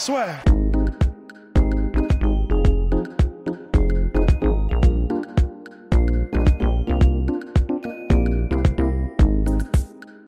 swear.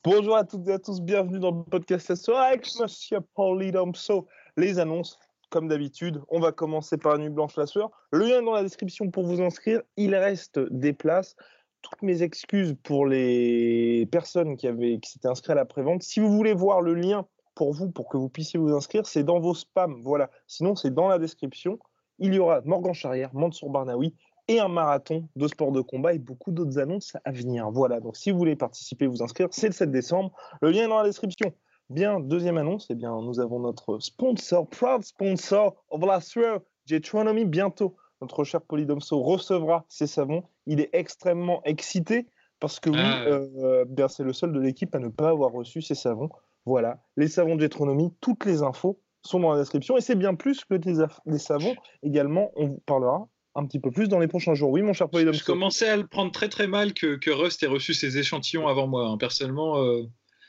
Bonjour à toutes et à tous, bienvenue dans le podcast ce soir avec Monsieur Pauli Domso. Les annonces, comme d'habitude, on va commencer par Nuit Blanche la sueur. Le lien est dans la description pour vous inscrire. Il reste des places. Toutes mes excuses pour les personnes qui, avaient, qui s'étaient inscrites à la prévente. Si vous voulez voir le lien pour vous, pour que vous puissiez vous inscrire, c'est dans vos spams. Voilà. Sinon, c'est dans la description. Il y aura Morgan Charrière, Mansour Barnaoui et un marathon de sport de combat et beaucoup d'autres annonces à venir. Voilà, donc si vous voulez participer, vous inscrire, c'est le 7 décembre. Le lien est dans la description. Bien, deuxième annonce, eh bien, nous avons notre sponsor, proud sponsor of la sueur, Jetronomy. Bientôt, notre cher Polydomso recevra ses savons. Il est extrêmement excité parce que oui, Ah. euh, bien, c'est le seul de l'équipe à ne pas avoir reçu ses savons. Voilà, les savons Jetronomy, toutes les infos sont dans la description et c'est bien plus que des, des savons. Également, on vous parlera un petit peu plus dans les prochains jours. Oui, mon cher Je Polydomso. commençais à le prendre très très mal que, que Rust ait reçu ses échantillons avant moi. hein. Personnellement, euh,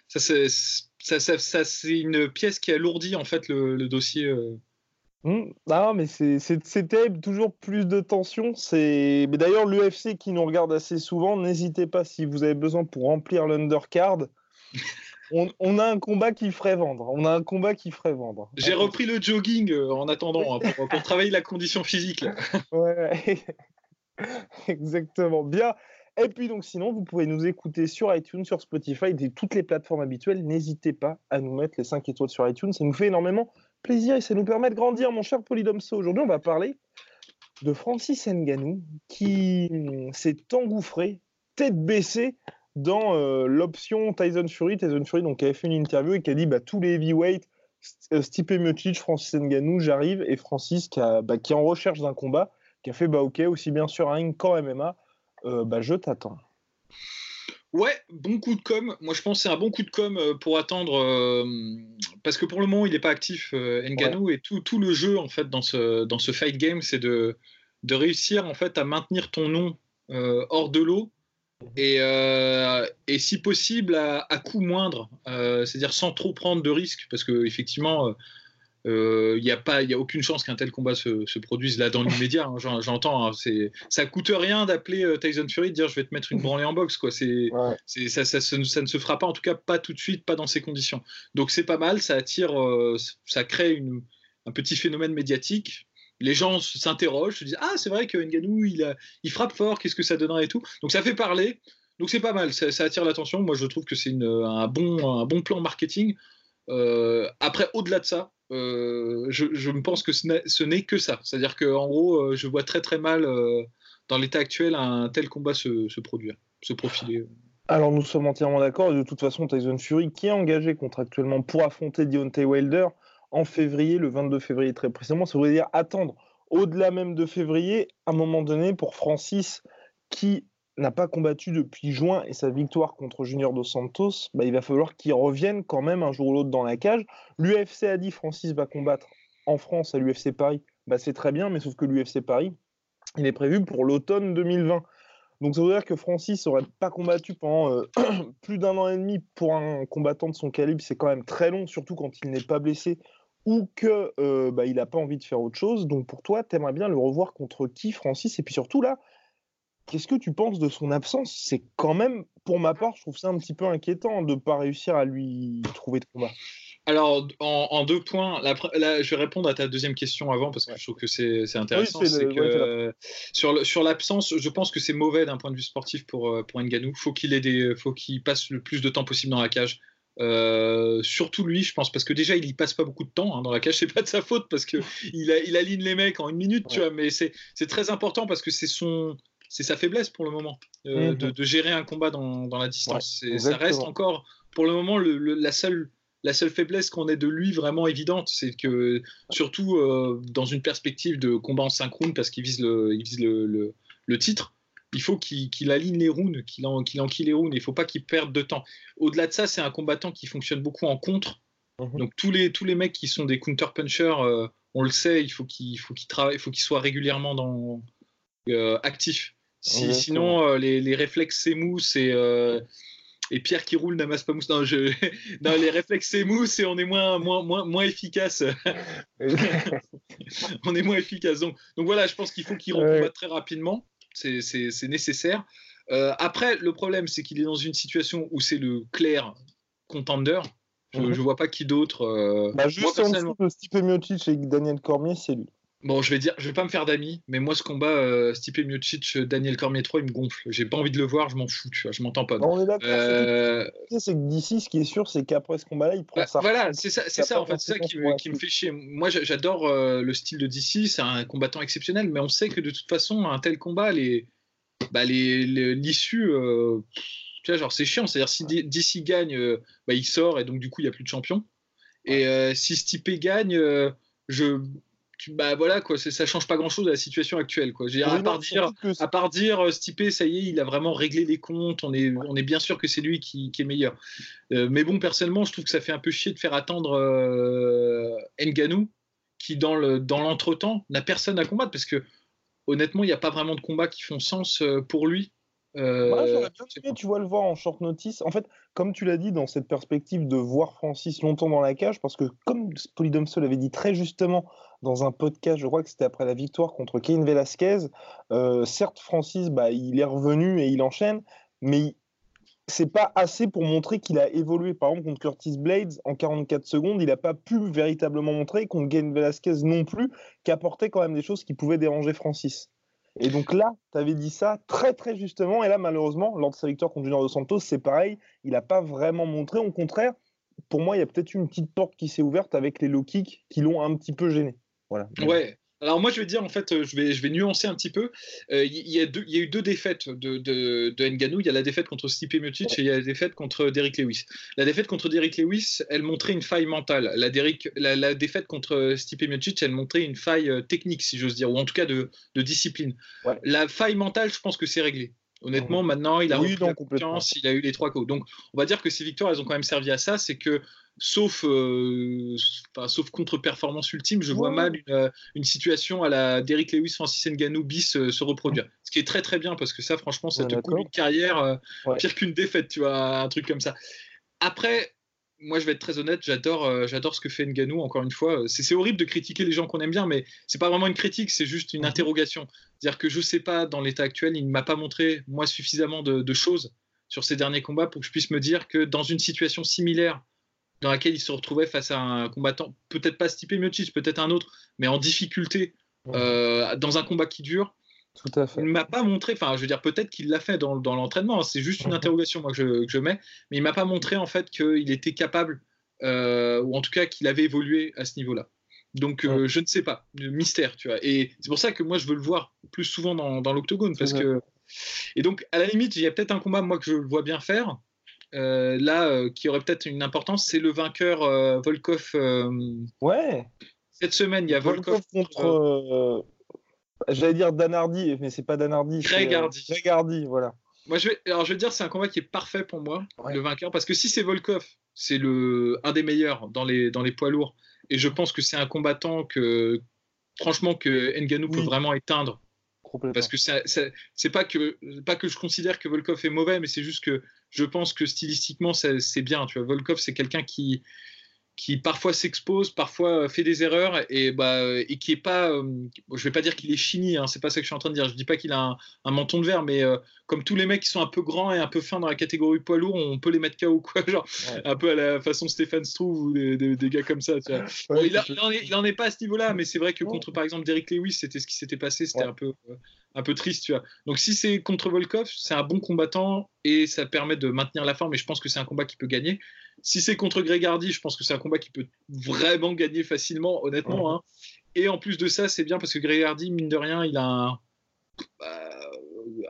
ça, c'est, ça, ça- ça, c'est une pièce qui alourdit en fait le, le dossier. euh. Hmm, Ah, mais c'était toujours plus de tension. C'est d'ailleurs l'UFC qui nous regarde assez souvent. N'hésitez pas si vous avez besoin pour remplir l'undercard. On, on a un combat qui ferait vendre. On a un combat qui ferait vendre. J'ai repris le jogging euh, en attendant hein, pour, pour travailler la condition physique. là. Ouais, exactement. Bien. Et puis donc sinon, vous pouvez nous écouter sur iTunes, sur Spotify et toutes les plateformes habituelles. N'hésitez pas à nous mettre les 5 étoiles sur iTunes. Ça nous fait énormément plaisir et ça nous permet de grandir, mon cher Polydomso. Aujourd'hui, on va parler de Francis Ngannou qui s'est engouffré, tête baissée, dans euh, l'option Tyson Fury. Tyson Fury donc, qui avait fait une interview et qui a dit bah, tous les heavyweights, euh, Stipe Miocic, Francis Ngannou, j'arrive. Et Francis qui, a- bah, qui est en recherche d'un combat, qui a fait bah ok, aussi bien sur ring qu'en MMA, euh, bah, je t'attends. Ouais, bon coup de com. Moi, je pense que c'est un bon coup de com pour attendre, euh, parce que pour le moment, il n'est pas actif, euh, Ngannou, et tout, tout le jeu en fait dans ce dans ce fight game, c'est de de réussir en fait à maintenir ton nom euh, hors de l'eau et euh, et si possible à, à coût moindre, euh, c'est-à-dire sans trop prendre de risques, parce que effectivement. euh, euh, il n'y a pas, il y a aucune chance qu'un tel combat se, se produise là dans l'immédiat. hein, j'en- J'entends, hein, ça coûte rien d'appeler euh, Tyson Fury et de dire je vais te mettre une branlée en boxe, quoi. Ouais. ça, ça, ne se fera pas, en tout cas pas tout de suite, pas dans ces conditions. Donc c'est pas mal, ça attire, euh, ça crée une- un petit phénomène médiatique. Les gens s'interrogent, se disent ah c'est vrai que Ngannou il, a- il frappe fort, qu'est-ce que ça donnerait et tout. Donc ça fait parler. Donc c'est pas mal, ça, attire l'attention. Moi je trouve que c'est un bon, un bon plan marketing. Euh, après au-delà de ça, euh, je, je pense que ce n'est- que ça. C'est-à-dire que en gros, euh, je vois très très mal dans l'état actuel un tel combat se, se produire, se profiler. Alors nous sommes entièrement d'accord. De toute façon, Tyson Fury, qui est engagé contractuellement pour affronter Deontay Wilder en février, le 22 février très précisément, ça voudrait dire attendre au-delà même de février, à un moment donné, pour Francis, qui n'a pas combattu depuis juin et sa victoire contre Junior Dos Santos, bah, il va falloir qu'il revienne quand même un jour ou l'autre dans la cage. L'UFC a dit Francis va combattre en France à l'UFC Paris. Bah, c'est très bien, mais sauf que l'UFC Paris, il est prévu pour l'automne 2020. Donc ça veut dire que Francis n'aurait pas combattu pendant euh, plus d'un an et demi pour un combattant de son calibre, c'est quand même très long, surtout quand il n'est pas blessé ou que euh, bah, il n'a pas envie de faire autre chose. Donc pour toi, tu aimerais bien le revoir contre qui, Francis? Et puis surtout là, qu'est-ce que tu penses de son absence? C'est quand même, pour ma part, je trouve ça un petit peu inquiétant de ne pas réussir à lui trouver de combat. Alors, en, en deux points, la je vais répondre à ta deuxième question avant parce que je trouve que c'est intéressant. Oui, le- que, ouais, euh, sur l'absence, je pense que c'est mauvais d'un point de vue sportif pour, euh, pour Ngannou. Faut qu'il faut qu'il passe le plus de temps possible dans la cage. Euh, surtout lui, je pense, parce que déjà il y passe pas beaucoup de temps hein, dans la cage, c'est pas de sa faute parce que il, a- il aligne les mecs en une minute, tu vois. Mais c'est très important parce que c'est son, c'est sa faiblesse pour le moment euh, Mhm. de, de gérer un combat dans, dans la distance. Ça reste encore pour le moment le- le- la seule la seule faiblesse qu'on ait de lui vraiment évidente, c'est que surtout euh, dans une perspective de combat en synchrone, parce qu'il vise le, il vise le, le, titre, il faut qu'il aligne les runes, qu'il en, qu'il enquille les runes. Il ne faut pas qu'il perde de temps. Au-delà de ça, c'est un combattant qui fonctionne beaucoup en contre. Mhm. Donc tous les, tous les mecs qui sont des counter punchers, euh, on le sait, il faut qu'il faut qu'il travaille, il faut qu'il soit régulièrement dans, euh, actif. Si, sinon, les, les, réflexes s'émoussent et et Pierre qui roule n'amasse pas mousse. Non, je... les réflexes c'est mousse et on est moins, moins, moins, moins efficace. on est moins efficace. Donc, donc voilà, je pense qu'il faut qu'il recombatte très rapidement. C'est nécessaire. Euh, après, le problème, c'est qu'il est dans une situation où c'est le clair contender. Je ne mhm. vois pas qui d'autre. Euh... Bah, juste en dessous de Stipe Miocic et Daniel Cormier, c'est lui. Bon, je vais dire, je vais pas me faire d'amis, mais moi, ce combat, euh, Stipe Miocic, Daniel Cormier 3, il me gonfle. J'ai pas envie de le voir, je m'en fous, tu vois, je m'entends pas. on est. Euh... C'est que d'ici, ce qui est sûr, c'est qu'après ce combat-là, il prend bah, ça. Voilà, c'est ça, c'est ça, en fait, c'est ça qui me, qui me, fait chier. Moi, j'adore euh, le style de DC, c'est un combattant exceptionnel, mais on sait que de toute façon, un tel combat, les, bah, l'issue. Euh, tu vois, genre, c'est chiant. C'est-à-dire, si DC gagne, bah, il sort et donc, du coup, il n'y a plus de champion. Et si Stipe gagne, je bah voilà quoi, ça change pas grand chose à la situation actuelle quoi. à, part dire, à part dire, Stipe, ça y est, il a vraiment réglé les comptes, on est, on est bien sûr que c'est lui qui, est meilleur. Euh, mais bon, personnellement, je trouve que ça fait un peu chier de faire attendre euh, Nganou, qui dans le dans l'entretemps n'a personne à combattre parce que honnêtement, il n'y a pas vraiment de combats qui font sens euh, pour lui. Euh, j'aurais bien aimé, tu vois, le voir en short notice. En fait, comme tu l'as dit, dans cette perspective de voir Francis longtemps dans la cage, parce que comme Polydomso l'avait dit très justement dans un podcast, je crois que c'était après la victoire contre Cain Velasquez, euh, certes, Francis, bah, il est revenu et il enchaîne, mais c'est pas assez pour montrer qu'il a évolué. Par exemple, contre Curtis Blades, en 44 secondes, il n'a pas pu véritablement montrer, contre Cain Velasquez non plus, qu'apportait quand même des choses qui pouvaient déranger Francis. Et donc là, tu avais dit ça très très justement. Et là, malheureusement, lors de sa victoire contre Junior Dos Santos, c'est pareil. Il n'a pas vraiment montré. Au contraire, pour moi, il y a peut-être une petite porte qui s'est ouverte avec les low kicks qui l'ont un petit peu gêné. Voilà. Ouais, alors moi je vais dire en fait, euh, je vais, je vais nuancer un petit peu. Euh, il y, a y, a eu deux défaites de, de, de Nganou. Il y a la défaite contre Stipe Miocic et il y a la défaite contre Derrick Lewis. La défaite contre Derrick Lewis, elle montrait une faille mentale. La, la, la défaite contre Stipe Miocic, elle montrait une faille euh, technique, si j'ose dire, ou en tout cas de, de discipline. La faille mentale, je pense que c'est réglé. Honnêtement, maintenant, il a eu la confiance, il a eu les trois coups. Donc, on va dire que ces victoires, elles ont quand même servi à ça. C'est que sauf, euh, sauf contre-performance ultime, je vois mal euh, une, situation à la Derrick Lewis, Francis Ngannou bis euh, se reproduire. Ce qui est très très bien parce que ça, franchement, ça te coule une carrière pire qu'une défaite, tu vois, un truc comme ça. Après, moi, je vais être très honnête, j'adore, j'adore ce que fait Ngannou. Encore une fois, c'est, horrible de critiquer les gens qu'on aime bien, mais c'est pas vraiment une critique, c'est juste une mhm. interrogation. C'est-à-dire que je sais pas, dans l'état actuel, il ne m'a pas montré moi suffisamment de, de choses sur ces derniers combats pour que je puisse me dire que dans une situation similaire dans laquelle il se retrouvait face à un combattant, peut-être pas Stipe Miocic, peut-être un autre, mais en difficulté euh, dans un combat qui dure. Tout à fait. Il ne m'a pas montré, enfin, je veux dire, peut-être qu'il l'a fait dans, dans l'entraînement, hein, c'est juste une interrogation moi, que, je, que je mets, mais il m'a pas montré en fait qu'il était capable, euh, ou en tout cas qu'il avait évolué à ce niveau-là. Donc, euh, je ne sais pas, le mystère, tu vois. Et c'est pour ça que moi, je veux le voir plus souvent dans, dans l'octogone, parce que. Et donc, à la limite, il y a peut-être un combat, moi, que je vois bien faire, euh, là, euh, qui aurait peut-être une importance, c'est le vainqueur euh, Volkov. ouais. Cette semaine, il y a Volkov, contre. J'allais dire Danardi, mais c'est pas Danardi. Greg Hardy. Greg Hardy, voilà. Moi, je vais, alors, je vais dire, c'est un combat qui est parfait pour moi, le vainqueur, parce que si c'est Volkov, c'est le un des meilleurs dans les dans les poids lourds, et je pense que c'est un combattant que, franchement, que Ngannou peut vraiment éteindre parce que c'est pas que pas que je considère que Volkov est mauvais, mais c'est juste que je pense que stylistiquement c'est bien. Tu vois, Volkov c'est quelqu'un qui qui parfois s'expose, parfois fait des erreurs et, bah, et qui est pas. Euh, je vais pas dire qu'il est chini, hein, c'est pas ça que je suis en train de dire. Je dis pas qu'il a un, menton de verre, mais euh, comme tous les mecs qui sont un peu grands et un peu fins dans la catégorie poids lourd, on peut les mettre KO, quoi. Genre, un peu à la façon Stéphane Struve ou des, gars comme ça. il, en est, pas à ce niveau-là, mais c'est vrai que contre par exemple Derrick Lewis, c'était ce qui s'était passé, c'était un peu. Euh, un peu triste, tu vois. Donc si c'est contre Volkov, c'est un bon combattant et ça permet de maintenir la forme et je pense que c'est un combat qui peut gagner. Si c'est contre Greg Hardy, je pense que c'est un combat qui peut vraiment gagner facilement, honnêtement. Hein. Et en plus de ça, c'est bien parce que Greg Hardy, mine de rien, il a un. Bah,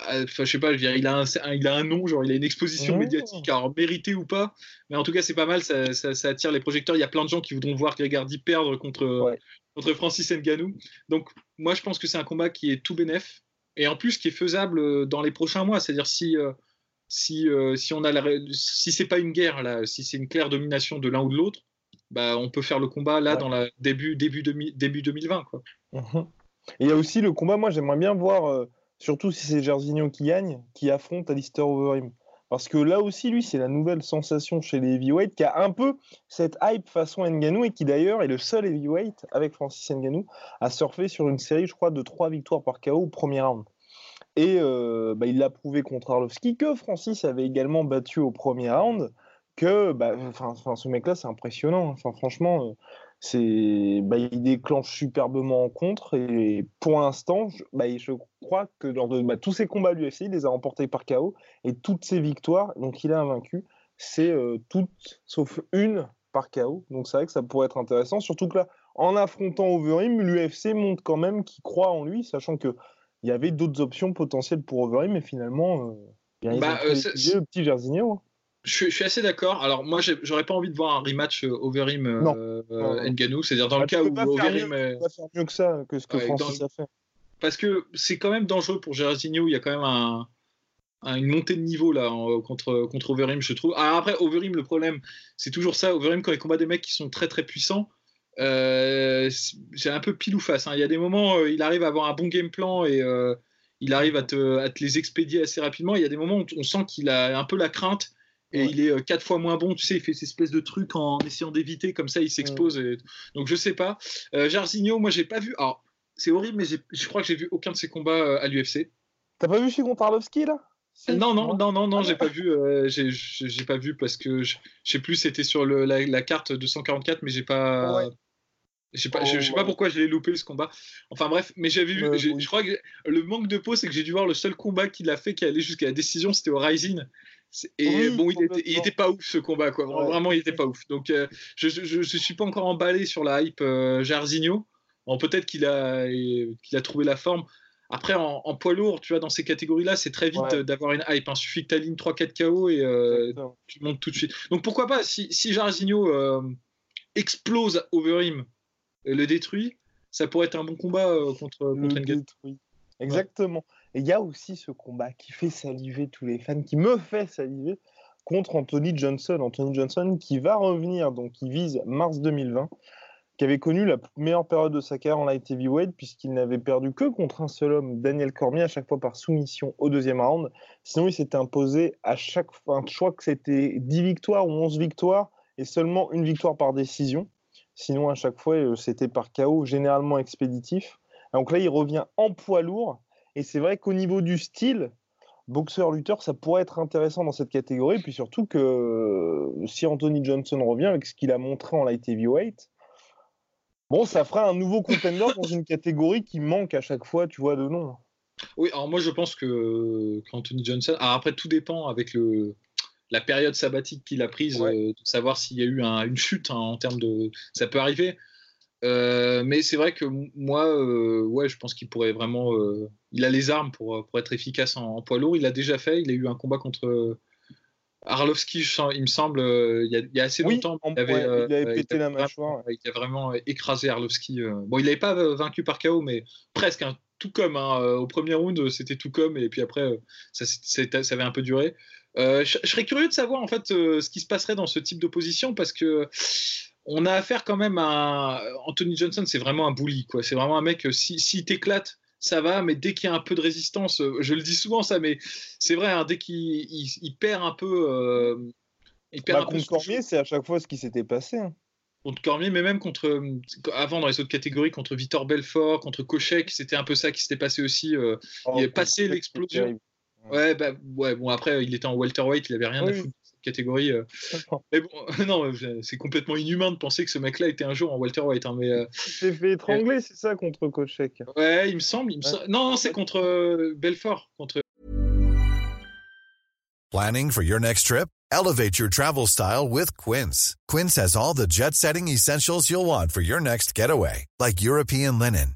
enfin, je sais pas, il a, un, il a un nom, genre il a une exposition médiatique, alors mérité ou pas, mais en tout cas c'est pas mal, ça, ça, attire les projecteurs. Il y a plein de gens qui voudront voir Gregardi perdre contre, contre Francis Nganou. Donc moi je pense que c'est un combat qui est tout bénef et en plus qui est faisable dans les prochains mois. C'est-à-dire si si, si on a la, si c'est pas une guerre là, si c'est une claire domination de l'un ou de l'autre, bah on peut faire le combat là dans la début début début 2020 quoi. Mhm. Et il y a aussi le combat, moi j'aimerais bien voir, euh, surtout si c'est Jairzinho qui gagne, qui affronte Alistair Overeem. Parce que là aussi, lui, c'est la nouvelle sensation chez les heavyweights qui a un peu cette hype façon Nganou et qui d'ailleurs est le seul heavyweight avec Francis Nganou à surfer sur une série, je crois, de trois victoires par KO au premier round. Et euh, bah, il l'a prouvé contre Arlovski que Francis avait également battu au premier round. Que bah, ce mec-là, c'est impressionnant. Franchement, euh, bah, il déclenche superbement en contre et pour l'instant je, bah, crois que lors de tous ses combats à l'UFC il les a remportés par KO et toutes ses victoires donc il a vaincu c'est euh, toutes sauf une par KO donc c'est vrai que ça pourrait être intéressant surtout que là en affrontant Overeem l'UFC montre quand même qu'il croit en lui sachant que il y avait d'autres options potentielles pour Overeem mais finalement euh, il y a euh, le petit Jairzinho. Je, suis assez d'accord. Alors moi, j'aurais pas envie de voir un rematch euh, Overeem euh, Nganou, c'est-à-dire dans le bah, cas où Overeem mieux, pas faire mieux que ça que ce que Francis a fait. Parce que c'est quand même dangereux pour Jairzinho. Il y a quand même un, une montée de niveau là contre contre Overeem, je trouve. Alors après Overeem, le problème, c'est toujours ça. Overeem quand il combat des mecs qui sont très très puissants. Euh, c'est un peu pile ou face. Hein. Il y a des moments, euh, il arrive à avoir un bon game plan et euh, il arrive à te, à te, les expédier assez rapidement. Il y a des moments où on sent qu'il a un peu la crainte et il est quatre fois moins bon. Tu sais, il fait ces espèces de trucs en essayant d'éviter, comme ça, il s'expose. Donc, je sais pas. Euh, Jarzinho, moi, j'ai pas vu. Alors, c'est horrible, mais je crois que j'ai vu aucun de ses combats à l'UFC. T'as pas vu chez contre Arlovski, là? Non, non, non, non, non, j'ai pas vu. j'ai pas vu parce que je, sais plus, c'était sur le, la, carte de 144, mais j'ai pas. Je sais pas, je, sais pas pourquoi je l'ai loupé ce combat. Enfin bref, mais j'ai vu. je crois que le manque de peau, c'est que j'ai dû voir le seul combat qu'il a fait qui allait jusqu'à la décision, c'était au Rising. Et bon, il était, pas ouf ce combat, quoi. Vraiment, il était pas ouf. Donc, euh, je, je, suis pas encore emballé sur la hype euh, Jarzinho. Bon, peut-être qu'il a, qu'il a trouvé la forme. Après, en, poids lourd, tu vois, dans ces catégories-là, c'est très vite d'avoir une hype. Il suffit que tu alignes 3-4 KO et euh, tu montes tout de suite. Donc, pourquoi pas, si, si Jarzinho explose Overeem et le détruit, ça pourrait être un bon combat contre, contre Exactement. Et il y a aussi ce combat qui fait saliver tous les fans, qui me fait saliver contre Anthony Johnson. Anthony Johnson qui va revenir, donc qui vise mars 2020, qui avait connu la meilleure période de sa carrière en light heavyweight, puisqu'il n'avait perdu que contre un seul homme, Daniel Cormier, à chaque fois par soumission au deuxième round. Sinon, il s'était imposé à chaque fois, je crois que c'était 10 victoires ou 11 victoires, et seulement une victoire par décision. Sinon, à chaque fois, euh, c'était par KO, généralement expéditif. Donc là, il revient en poids lourd et c'est vrai qu'au niveau du style, boxeur-lutteur, ça pourrait être intéressant dans cette catégorie. Puis surtout que euh, si Anthony Johnson revient avec ce qu'il a montré en light heavyweight, bon, ça fera un nouveau contender dans une catégorie qui manque à chaque fois, tu vois, de nom. Oui, alors moi je pense que qu'Anthony Johnson. Alors après, tout dépend avec le, la période sabbatique qu'il a prise, euh, de savoir s'il y a eu une chute hein, en termes de. Ça peut arriver. Euh, mais c'est vrai que moi, euh, ouais, je pense qu'il pourrait vraiment. Il a les armes pour, pour être efficace en, poids lourd. Il l'a déjà fait. Il a eu un combat contre Arlovski, il me semble, il y, a, assez longtemps. il, avait, pété la mâchoire. il a vraiment écrasé Arlovski. Bon, il n'avait pas vaincu par KO, mais presque. Hein, tout comme. Hein, au premier round, c'était tout comme. Et puis après, ça, ça avait un peu duré. je, je, serais curieux de savoir en fait ce qui se passerait dans ce type d'opposition parce que on a affaire quand même à Anthony Johnson, c'est vraiment un bully, quoi. C'est vraiment un mec, euh, si, si t'éclate, ça va, mais dès qu'il y a un peu de résistance, euh, je le dis souvent ça, mais c'est vrai, hein, dès qu'il perd un peu. Euh, il perd bah, un contre Cormier, c'est à chaque fois ce qui s'était passé. Hein. Contre Cormier, mais même contre. Avant, dans les autres catégories, contre Victor Belfort, contre Kochek, c'était un peu ça qui s'était passé aussi. Oh, il a passé l'explosion. Ouais, bah, ouais, bon, après, il était en welterweight, il avait rien à foutre catégorie. Euh. Mais bon, non, c'est complètement inhumain de penser que ce mec-là était un jour en Walter White. Hein, mais, euh, il s'est fait étrangler, c'est ça, contre Kochek. Ouais, il me semble. Il me Non, non c'est contre euh, Belfort. Contre... Planning for your next trip? Elevate your travel style with Quince. Quince has all the jet setting essentials you'll want for your next getaway, like European linen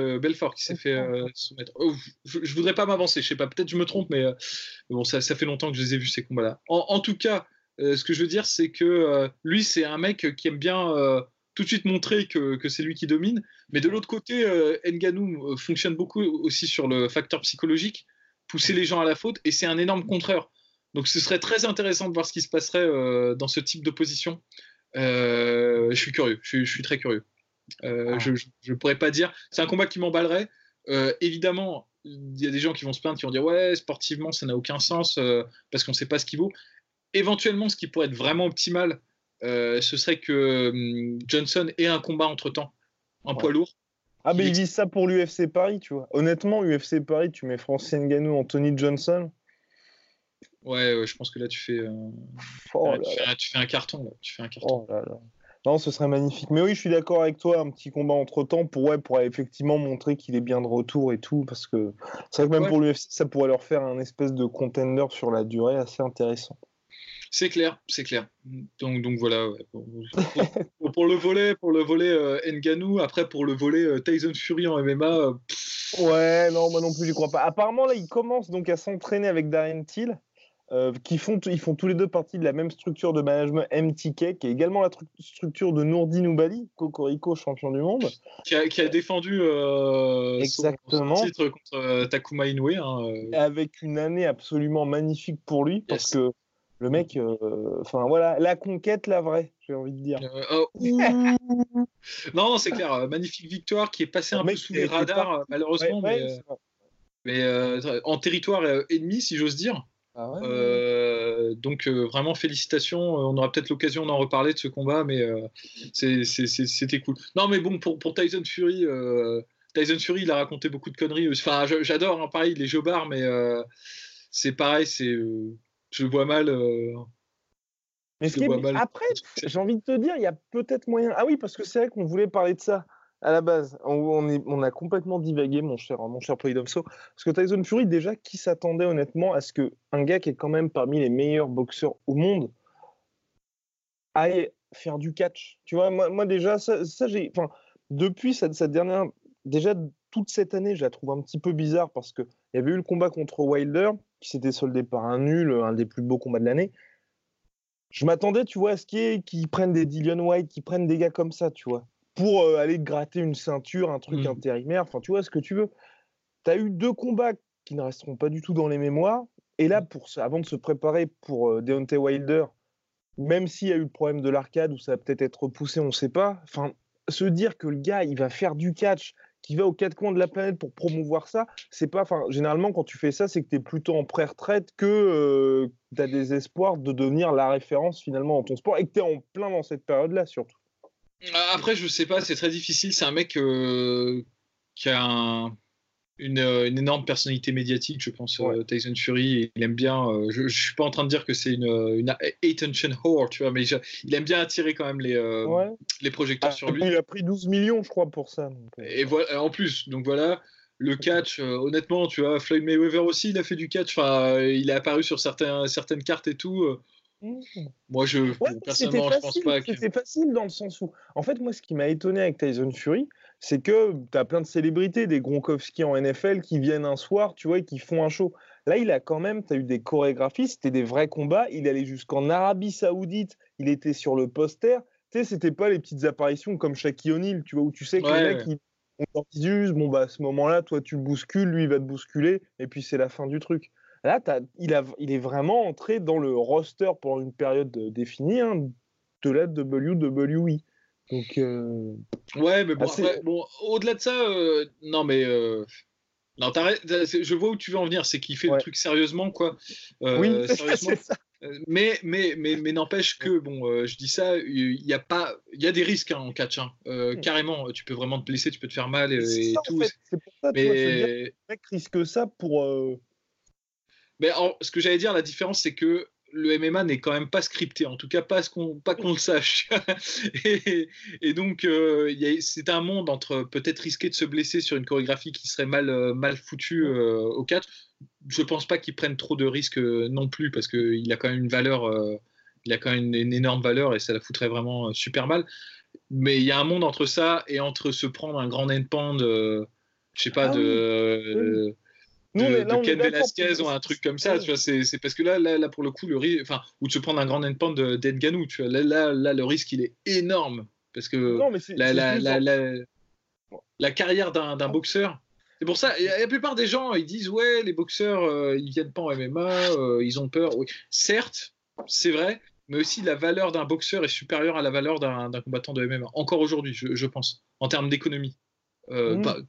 Euh, Belfort qui s'est fait euh, soumettre. Oh, je, je, voudrais pas m'avancer, je sais pas, peut-être je me trompe, mais euh, bon, ça, ça, fait longtemps que je les ai vus ces combats-là. En, en, tout cas, ce que je veux dire, c'est que lui, c'est un mec qui aime bien tout de suite montrer que, que c'est lui qui domine. Mais de l'autre côté, Nganou fonctionne beaucoup aussi sur le facteur psychologique, pousser les gens à la faute, et c'est un énorme contreur. Donc ce serait très intéressant de voir ce qui se passerait dans ce type d'opposition. je suis curieux, je suis très curieux. Euh, ah. Je ne pourrais pas dire. C'est un combat qui m'emballerait. Euh, évidemment, il y a des gens qui vont se plaindre, qui vont dire ouais, sportivement, ça n'a aucun sens euh, parce qu'on ne sait pas ce qu'il vaut. Éventuellement, ce qui pourrait être vraiment optimal, ce serait que hum, Johnson ait un combat entre temps, ouais. poids lourd. Ah, mais ils disent ça pour l'UFC Paris, tu vois. Honnêtement, UFC Paris, tu mets Francis Ngannou, Anthony Johnson. Ouais, ouais, je pense que là, tu fais, oh là tu, fais tu, fais un carton. Là. Tu fais un carton. Oh là là. Non, ce serait magnifique. Mais oui, je suis d'accord avec toi. Un petit combat entre temps pour, ouais, pour effectivement montrer qu'il est bien de retour et tout. Parce que c'est vrai que même ouais. pour l'UFC, ça pourrait leur faire un espèce de contender sur la durée assez intéressant. C'est clair, c'est clair. Donc, donc voilà. Ouais. Pour, pour, pour, le volet, pour le volet euh, Nganou, après pour le volet euh, Tyson Fury en MMA. Euh, ouais, non, moi non plus, j'y crois pas. Apparemment, là, il commence donc à s'entraîner avec Darren Till. Euh, qui font, ils font tous les deux partie de la même structure de management MTK, qui est également la structure de Nourdi Noubali, Cocorico, champion du monde. Qui a, qui a défendu euh, Exactement. Son, son, titre contre euh, Takuma Inoue. Hein, Avec une année absolument magnifique pour lui, parce que le mec, enfin voilà, la conquête, la vraie, j'ai envie de dire. Oh, non, c'est clair, magnifique victoire qui est passée un peu sous les radars, pas... malheureusement, ouais, ouais, mais, mais en territoire ennemi, si j'ose dire. Ah ouais, euh, donc euh, vraiment félicitations. On aura peut-être l'occasion d'en reparler de ce combat, mais euh, c'était cool. Non, mais bon pour, pour Tyson Fury, euh, Tyson Fury, il a raconté beaucoup de conneries. Enfin, j'adore, hein, pareil, les jeux bars, mais c'est pareil, c'est je vois mal. mais ce mal. après, j'ai envie de te dire, il y a peut-être moyen. Ah oui, parce que c'est vrai qu'on voulait parler de ça à la base, on, a complètement divagué, mon cher, mon cher Polydomso. Parce que Tyson Fury, déjà, qui s'attendait honnêtement à ce qu'un gars qui est quand même parmi les meilleurs boxeurs au monde aille faire du catch? Tu vois, moi, déjà, ça, j'ai. Enfin, depuis cette, dernière. Déjà, toute cette année, je la trouve un petit peu bizarre parce qu'il y avait eu le combat contre Wilder qui s'était soldé par un nul, un des plus beaux combats de l'année. Je m'attendais, tu vois, à ce qu'ils qu prennent des Dillian White, qu'ils prennent des gars comme ça, tu vois pour euh, aller gratter une ceinture, un truc mmh. intérimaire, enfin tu vois ce que tu veux. Tu as eu deux combats qui ne resteront pas du tout dans les mémoires. Et là, pour, avant de se préparer pour euh, Deontay Wilder, même s'il y a eu le problème de l'arcade où ça va peut-être être repoussé, on ne sait pas. Enfin, se dire que le gars, il va faire du catch, qu'il va aux quatre coins de la planète pour promouvoir ça, c'est pas. Enfin, généralement, quand tu fais ça, c'est que tu es plutôt en pré-retraite que euh, tu as des espoirs de devenir la référence finalement dans ton sport et que tu es en plein dans cette période-là surtout. Après, je sais pas, c'est très difficile. C'est un mec euh, qui a un, une, une, énorme personnalité médiatique, je pense, ouais. euh, Tyson Fury. Il aime bien. Euh, je, je suis pas en train de dire que c'est une, une attention whore, tu vois, mais je, il aime bien attirer quand même les, ouais. les projecteurs ah, sur lui. Il a pris 12 millions, je crois, pour ça. Donc. Et voilà, en plus, donc voilà. Le catch, honnêtement, tu vois, Floyd Mayweather aussi, il a fait du catch. Enfin, il est apparu sur certains, certaines cartes et tout. Mmh. Moi, je, ouais, personnellement, facile, je pense pas que. C'était facile dans le sens où. En fait, moi, ce qui m'a étonné avec Tyson Fury, c'est que tu as plein de célébrités, des Gronkowski en NFL qui viennent un soir, tu vois, et qui font un show. Là, il a quand même, tu as eu des chorégraphies, c'était des vrais combats. Il allait jusqu'en Arabie Saoudite, il était sur le poster. Tu sais, c'était pas les petites apparitions comme Shaquille O'Neal, tu vois, où tu sais que ouais, les mecs, ouais. ils, disent, bon, bah, à ce moment-là, toi, tu le bouscules, lui, il va te bousculer, et puis c'est la fin du truc. Là, il, a, il, est vraiment entré dans le roster pendant une période définie hein, de la WWE. Donc, euh... ouais, mais bon, assez... après, bon au-delà de ça, euh, non, mais euh, non, je vois où tu veux en venir, c'est qu'il fait ouais. le truc sérieusement, quoi. Euh, oui, sérieusement. Ça. Mais, mais, mais, mais n'empêche que, bon, je dis ça, il y a pas, y a des risques hein, en catch, hein. mmh. carrément. Tu peux vraiment te blesser, tu peux te faire mal et, et ça, tout. En fait. C'est pour ça, mais... vois, le mec risque ça pour mais en, ce que j'allais dire, la différence, c'est que le MMA n'est quand même pas scripté, en tout cas pas qu'on pas qu'on le sache. et, donc euh, c'est un monde entre peut-être risquer de se blesser sur une chorégraphie qui serait mal euh, mal foutue euh, au catch. Je pense pas qu'il prenne trop de risques non plus parce qu'il a quand même une valeur, il a quand même une, énorme valeur et ça la foutrait vraiment super mal. Mais il y a un monde entre ça et entre se prendre un grand endpoint, je sais pas ah de de, Ken Velasquez ou un truc comme ça, tu vois, c'est parce que là, là, là, pour le coup, le risque, enfin, ou de se prendre un grand endpoint d'Edganou, tu vois, là, là, là, le risque, il est énorme, parce que la, la, la, la, carrière d'un boxeur, c'est pour ça, la plupart des gens, ils disent, ouais, les boxeurs, euh, ils viennent pas en MMA, euh, ils ont peur, oui. Certes, c'est vrai, mais aussi la valeur d'un boxeur est supérieure à la valeur d'un combattant de MMA, encore aujourd'hui, je, je, pense, en termes d'économie. Euh, mmh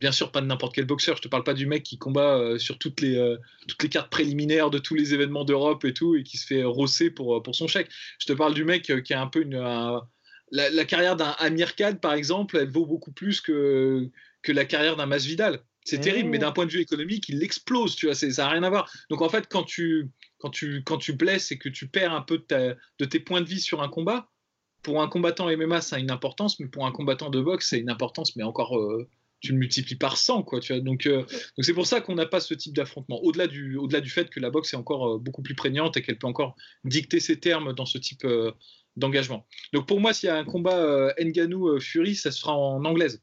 bien sûr, pas de n'importe quel boxeur. Je te parle pas du mec qui combat euh, sur toutes les, euh, toutes les cartes préliminaires de tous les événements d'Europe et tout et qui se fait rosser pour, euh, pour son chèque. Je te parle du mec qui a un peu une. la, carrière d'un Amir Khan, par exemple, elle vaut beaucoup plus que, que la carrière d'un Masvidal. C'est mmh. terrible, mais d'un point de vue économique, il explose, tu vois, ça n'a rien à voir. Donc en fait, quand tu, quand, tu, quand tu blesses et que tu perds un peu de, de tes points de vie sur un combat, pour un combattant MMA, ça a une importance, mais pour un combattant de boxe, c'est une importance, mais encore tu le multiplies par 100 quoi tu vois. Donc euh, donc c'est pour ça qu'on n'a pas ce type d'affrontement. Au-delà du au-delà du fait que la boxe est encore euh, beaucoup plus prégnante et qu'elle peut encore dicter ses termes dans ce type euh, d'engagement. Donc pour moi s'il y a un combat Nganou Fury ça se fera en anglaise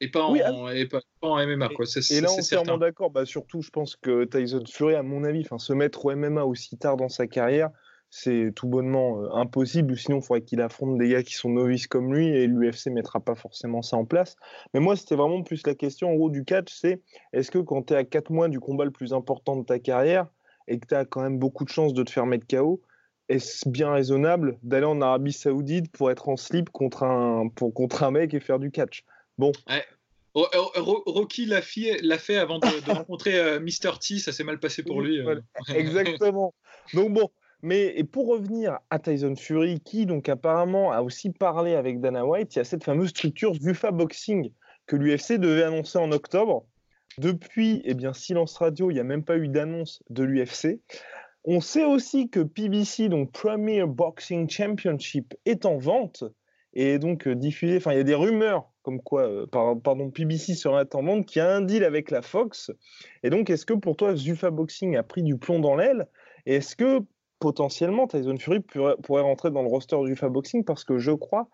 et pas, en, ah. et pas, en MMA quoi. Et là entièrement d'accord. Bah, surtout je pense que Tyson Fury à mon avis se mettre au MMA aussi tard dans sa carrière c'est tout bonnement euh, impossible, sinon il faudrait qu'il affronte des gars qui sont novices comme lui et l'UFC mettra pas forcément ça en place. Mais moi, c'était vraiment plus la question en gros du catch, c'est est-ce que quand tu es à 4 mois du combat le plus important de ta carrière et que tu as quand même beaucoup de chances de te faire mettre KO, est-ce bien raisonnable d'aller en Arabie Saoudite pour être en slip contre un, pour, contre un mec et faire du catch? Bon. Rocky l'a fait avant de, rencontrer euh, Mr. T, ça s'est mal passé pour lui. Euh. Exactement. Donc bon, mais pour revenir à Tyson Fury, qui donc apparemment a aussi parlé avec Dana White, il y a cette fameuse structure Zufa Boxing que l'UFC devait annoncer en octobre. Depuis, eh bien, silence radio, il n'y a même pas eu d'annonce de l'UFC. On sait aussi que PBC, donc Premier Boxing Championship, est en vente et donc euh, diffusé. Enfin, il y a des rumeurs comme quoi, euh, pardon, PBC serait en vente, qui a un deal avec la Fox. Et donc, est-ce que pour toi, Zufa Boxing a pris du plomb dans l'aile? Est-ce que potentiellement Tyson Fury pourrait, rentrer dans le roster du UFA Boxing parce que je crois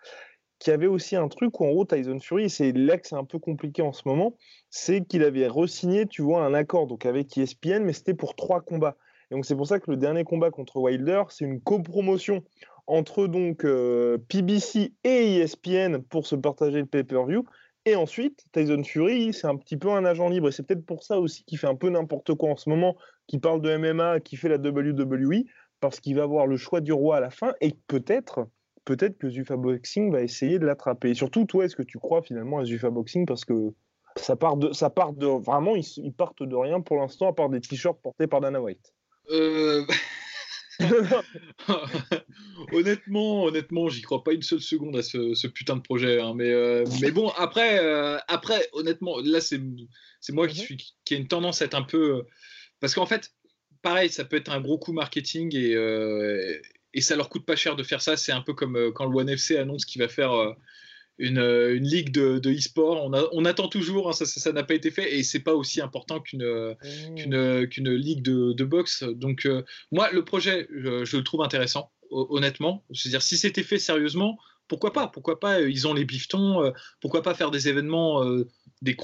qu'il y avait aussi un truc où en gros Tyson Fury, c'est là que c'est un peu compliqué en ce moment, c'est qu'il avait re-signé, tu vois, un accord donc avec ESPN, mais c'était pour trois combats. Et donc c'est pour ça que le dernier combat contre Wilder, c'est une copromotion entre donc euh, PBC et ESPN pour se partager le pay-per-view. Et ensuite, Tyson Fury, c'est un petit peu un agent libre. Et c'est peut-être pour ça aussi qu'il fait un peu n'importe quoi en ce moment, qui parle de MMA, qui fait la WWE, parce qu'il va avoir le choix du roi à la fin et peut-être peut-être que Zufa Boxing va essayer de l'attraper. Et surtout, toi, est-ce que tu crois finalement à Zufa Boxing parce que ça part de, ça part de vraiment, ils, partent de rien pour l'instant à part des t-shirts portés par Dana White? Euh... honnêtement, honnêtement, j'y crois pas une seule seconde à ce, putain de projet. Hein. Mais, euh, mais bon, après, euh, après, honnêtement, là, c'est moi qui suis qui a une tendance à être un peu parce qu'en fait, pareil, ça peut être un gros coup marketing et, euh, et ça leur coûte pas cher de faire ça. C'est un peu comme euh, quand le One FC annonce qu'il va faire euh, une, une, ligue de, e-sport. On, on, attend toujours, hein, ça n'a pas été fait et c'est pas aussi important qu'une mmh. qu'une ligue de, de, boxe. Donc, moi, le projet, je, le trouve intéressant, honnêtement. C'est-à-dire, si c'était fait sérieusement, pourquoi pas? Pourquoi pas Ils ont les biftons, pourquoi pas faire des événements des,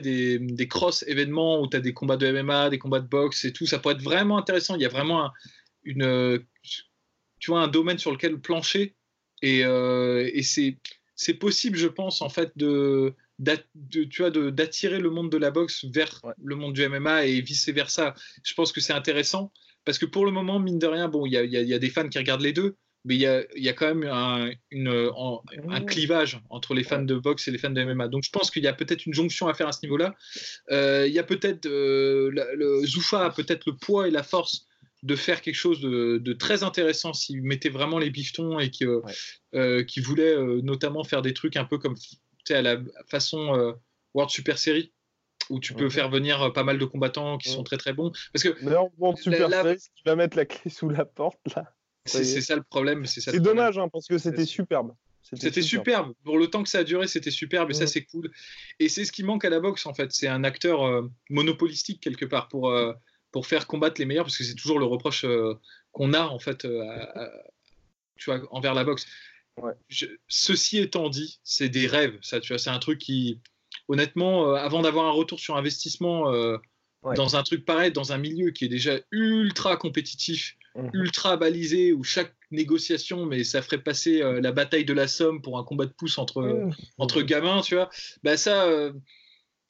des, des cross événements où tu as des combats de MMA, des combats de boxe et tout. Ça pourrait être vraiment intéressant. Il y a vraiment un, une, tu vois, un domaine sur lequel plancher. Et, euh, et c'est, possible, je pense, en fait, de, tu vois, d'attirer le monde de la boxe vers le monde du MMA et vice versa. Je pense que c'est intéressant parce que pour le moment, mine de rien, bon, il y a, y a, des fans qui regardent les deux, mais il y a, y a, quand même un, une, un, clivage entre les fans de boxe et les fans de MMA. Donc je pense qu'il y a peut-être une jonction à faire à ce niveau-là. Euh, il y a peut-être euh, le Zoufa a peut-être le poids et la force de faire quelque chose de, de très intéressant s'il mettait vraiment les biftons et qui, euh, qui voulait notamment faire des trucs un peu comme à la façon World Super Series où tu peux faire venir pas mal de combattants qui sont très très bons. Parce que. Bon, Super Face qui va mettre la clé sous la porte là. C'est ça le problème. C'est dommage hein, parce que c'était superbe. C'était superbe. Pour le temps que ça a duré, c'était superbe et ça, c'est cool. Et c'est ce qui manque à la boxe, en fait. C'est un acteur euh, monopolistique, quelque part, pour, euh, pour faire combattre les meilleurs, parce que c'est toujours le reproche euh, qu'on a, en fait, tu vois, envers la boxe. ceci étant dit, c'est des rêves, ça, tu vois. C'est un truc qui, honnêtement, avant d'avoir un retour sur investissement dans un truc pareil, dans un milieu qui est déjà ultra compétitif. Ultra balisé, où chaque négociation, mais ça ferait passer euh, la bataille de la Somme pour un combat de pouce entre, mhm. entre gamins, tu vois. Bah ça, euh,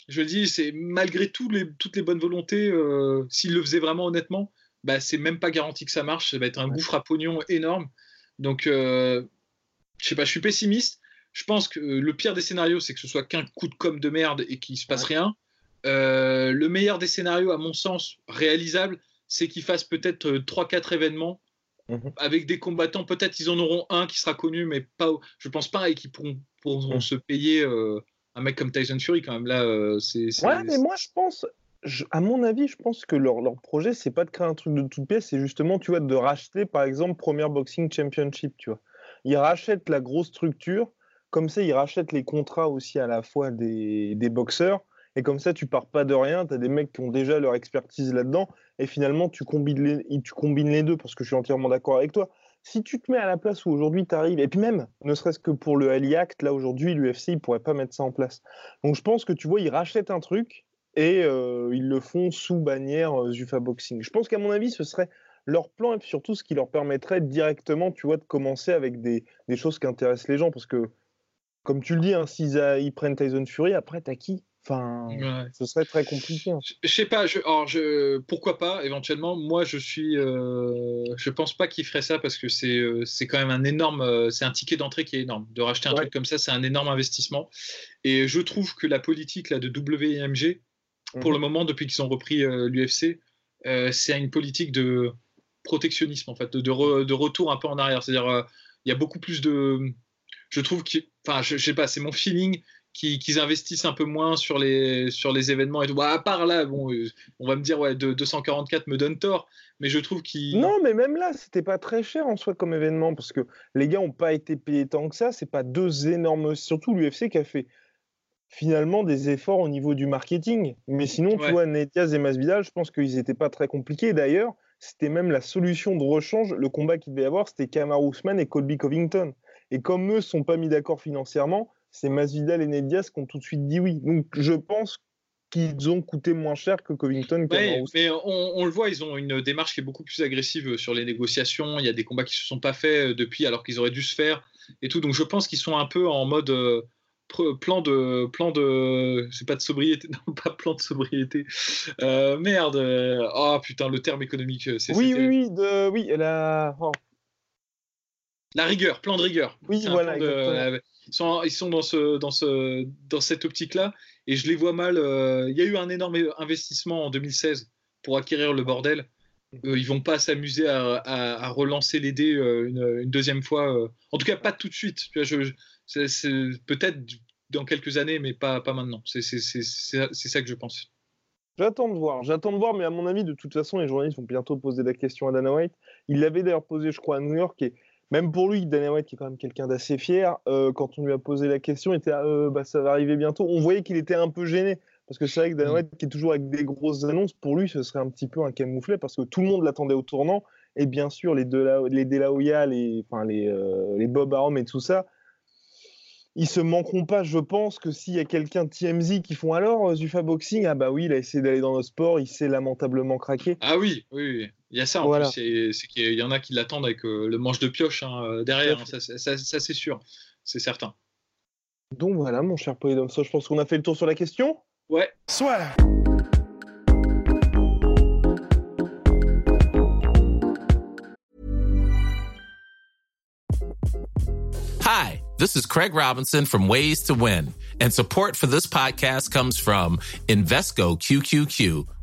je le dis, c'est malgré les, toutes les bonnes volontés, euh, s'il le faisait vraiment honnêtement, bah c'est même pas garanti que ça marche. Ça va être un gouffre à pognon énorme. Donc, je sais pas, je suis pessimiste. Je pense que le pire des scénarios, c'est que ce soit qu'un coup de com de merde et qu'il se passe rien. Euh, le meilleur des scénarios, à mon sens, réalisable, c'est qu'ils fassent peut-être 3-4 euh, événements mhm. avec des combattants. Peut-être ils en auront un qui sera connu, mais pas, je pense pas, et qui pourront, mhm. se payer euh, un mec comme Tyson Fury quand même. Là, c'est. Ouais, mais moi je pense, à mon avis, je pense que leur, leur projet, c'est pas de créer un truc de toute pièce, c'est justement, tu vois, de racheter par exemple Premier Boxing Championship, tu vois. Ils rachètent la grosse structure, comme ça, ils rachètent les contrats aussi à la fois des, des boxeurs et comme ça, tu pars pas de rien. Tu as des mecs qui ont déjà leur expertise là-dedans. Et finalement, tu combines, les, deux parce que je suis entièrement d'accord avec toi. Si tu te mets à la place où aujourd'hui tu arrives, et puis même, ne serait-ce que pour le Ali Act, là aujourd'hui, l'UFC, ils pourraient pas mettre ça en place. Donc je pense que tu vois, ils rachètent un truc et euh, ils le font sous bannière euh, Boxing. Je pense qu'à mon avis, ce serait leur plan et surtout ce qui leur permettrait directement, tu vois, de commencer avec des, des choses qui intéressent les gens. Parce que, comme tu le dis, hein, s'ils ils prennent Tyson Fury, après, t'as qui? Enfin, ce serait très compliqué. Hein. Je, sais pas. Je, alors je, pourquoi pas éventuellement. Moi, je suis. Euh, je pense pas qu'il ferait ça parce que c'est euh, c'est quand même un énorme. Euh, c'est un ticket d'entrée qui est énorme. De racheter un truc comme ça, c'est un énorme investissement. Et je trouve que la politique là de WMG, pour le mhm. moment, depuis qu'ils ont repris l'UFC, c'est une politique de protectionnisme en fait, de, de, retour un peu en arrière. C'est-à-dire, il y a beaucoup plus de. Je trouve que. Enfin, je, je sais pas. C'est mon feeling qu'ils investissent un peu moins sur les, sur les événements et tout. Bah, à part là, bon, euh, on va me dire, ouais, de, 244 me donne tort, mais je trouve qu'ils. Non, mais même là, c'était pas très cher en soi comme événement, parce que les gars n'ont pas été payés tant que ça. C'est pas deux énormes. Surtout l'UFC qui a fait finalement des efforts au niveau du marketing. Mais sinon, tu vois, Ned et Masvidal, je pense qu'ils n'étaient pas très compliqués. D'ailleurs, c'était même la solution de rechange. Le combat qu'il devait y avoir, c'était Kamaru Usman et Colby Covington. Et comme eux ne sont pas mis d'accord financièrement, c'est Masvidal et Ned qui ont tout de suite dit oui. Donc je pense qu'ils ont coûté moins cher que Covington. mais on, le voit, ils ont une démarche qui est beaucoup plus agressive sur les négociations. Il y a des combats qui ne se sont pas faits euh, depuis alors qu'ils auraient dû se faire et tout. Donc je pense qu'ils sont un peu en mode euh, plan de plan de c'est pas de sobriété non pas plan de sobriété euh, merde oh putain le terme économique c'est oui oui oui de oui la oh. La rigueur plan de rigueur oui voilà ils sont, ils sont dans, ce, dans, ce, dans cette optique-là et je les vois mal. Euh, il y a eu un énorme investissement en 2016 pour acquérir le bordel. Euh, ils vont pas s'amuser à, à, relancer les dés euh, une, deuxième fois. En tout cas, pas tout de suite. Peut-être dans quelques années, mais pas, pas maintenant. C'est ça que je pense. J'attends de voir, j'attends de voir, mais à mon avis, de toute façon, les journalistes vont bientôt poser la question à Dana White. Il l'avait d'ailleurs posé, je crois, à New York, et même pour lui, Dana White, qui est quand même quelqu'un d'assez fier, euh, quand on lui a posé la question, il était euh, bah, ça va arriver bientôt. On voyait qu'il était un peu gêné. Parce que c'est vrai que Dana mm. White, qui est toujours avec des grosses annonces, pour lui, ce serait un petit peu un camouflet parce que tout le monde l'attendait au tournant. Et bien sûr, les, De les De les, enfin, les, euh, les Bob Arum et tout ça, ils se manqueront pas, je pense, que s'il y a quelqu'un de TMZ qui font alors Zufa Boxing, ah bah oui, il a essayé d'aller dans le sport, il s'est lamentablement craqué. Ah oui, oui, il y a ça en plus, c'est qu'il y en a qui l'attendent avec euh, le manche de pioche hein, euh, derrière, hein, ça, c'est sûr, c'est certain. Donc voilà, mon cher Polydome, je pense qu'on a fait le tour sur la question. Ouais. Soit. Hi, this is Craig Robinson from Ways to Win, and support for this podcast comes from Invesco QQQ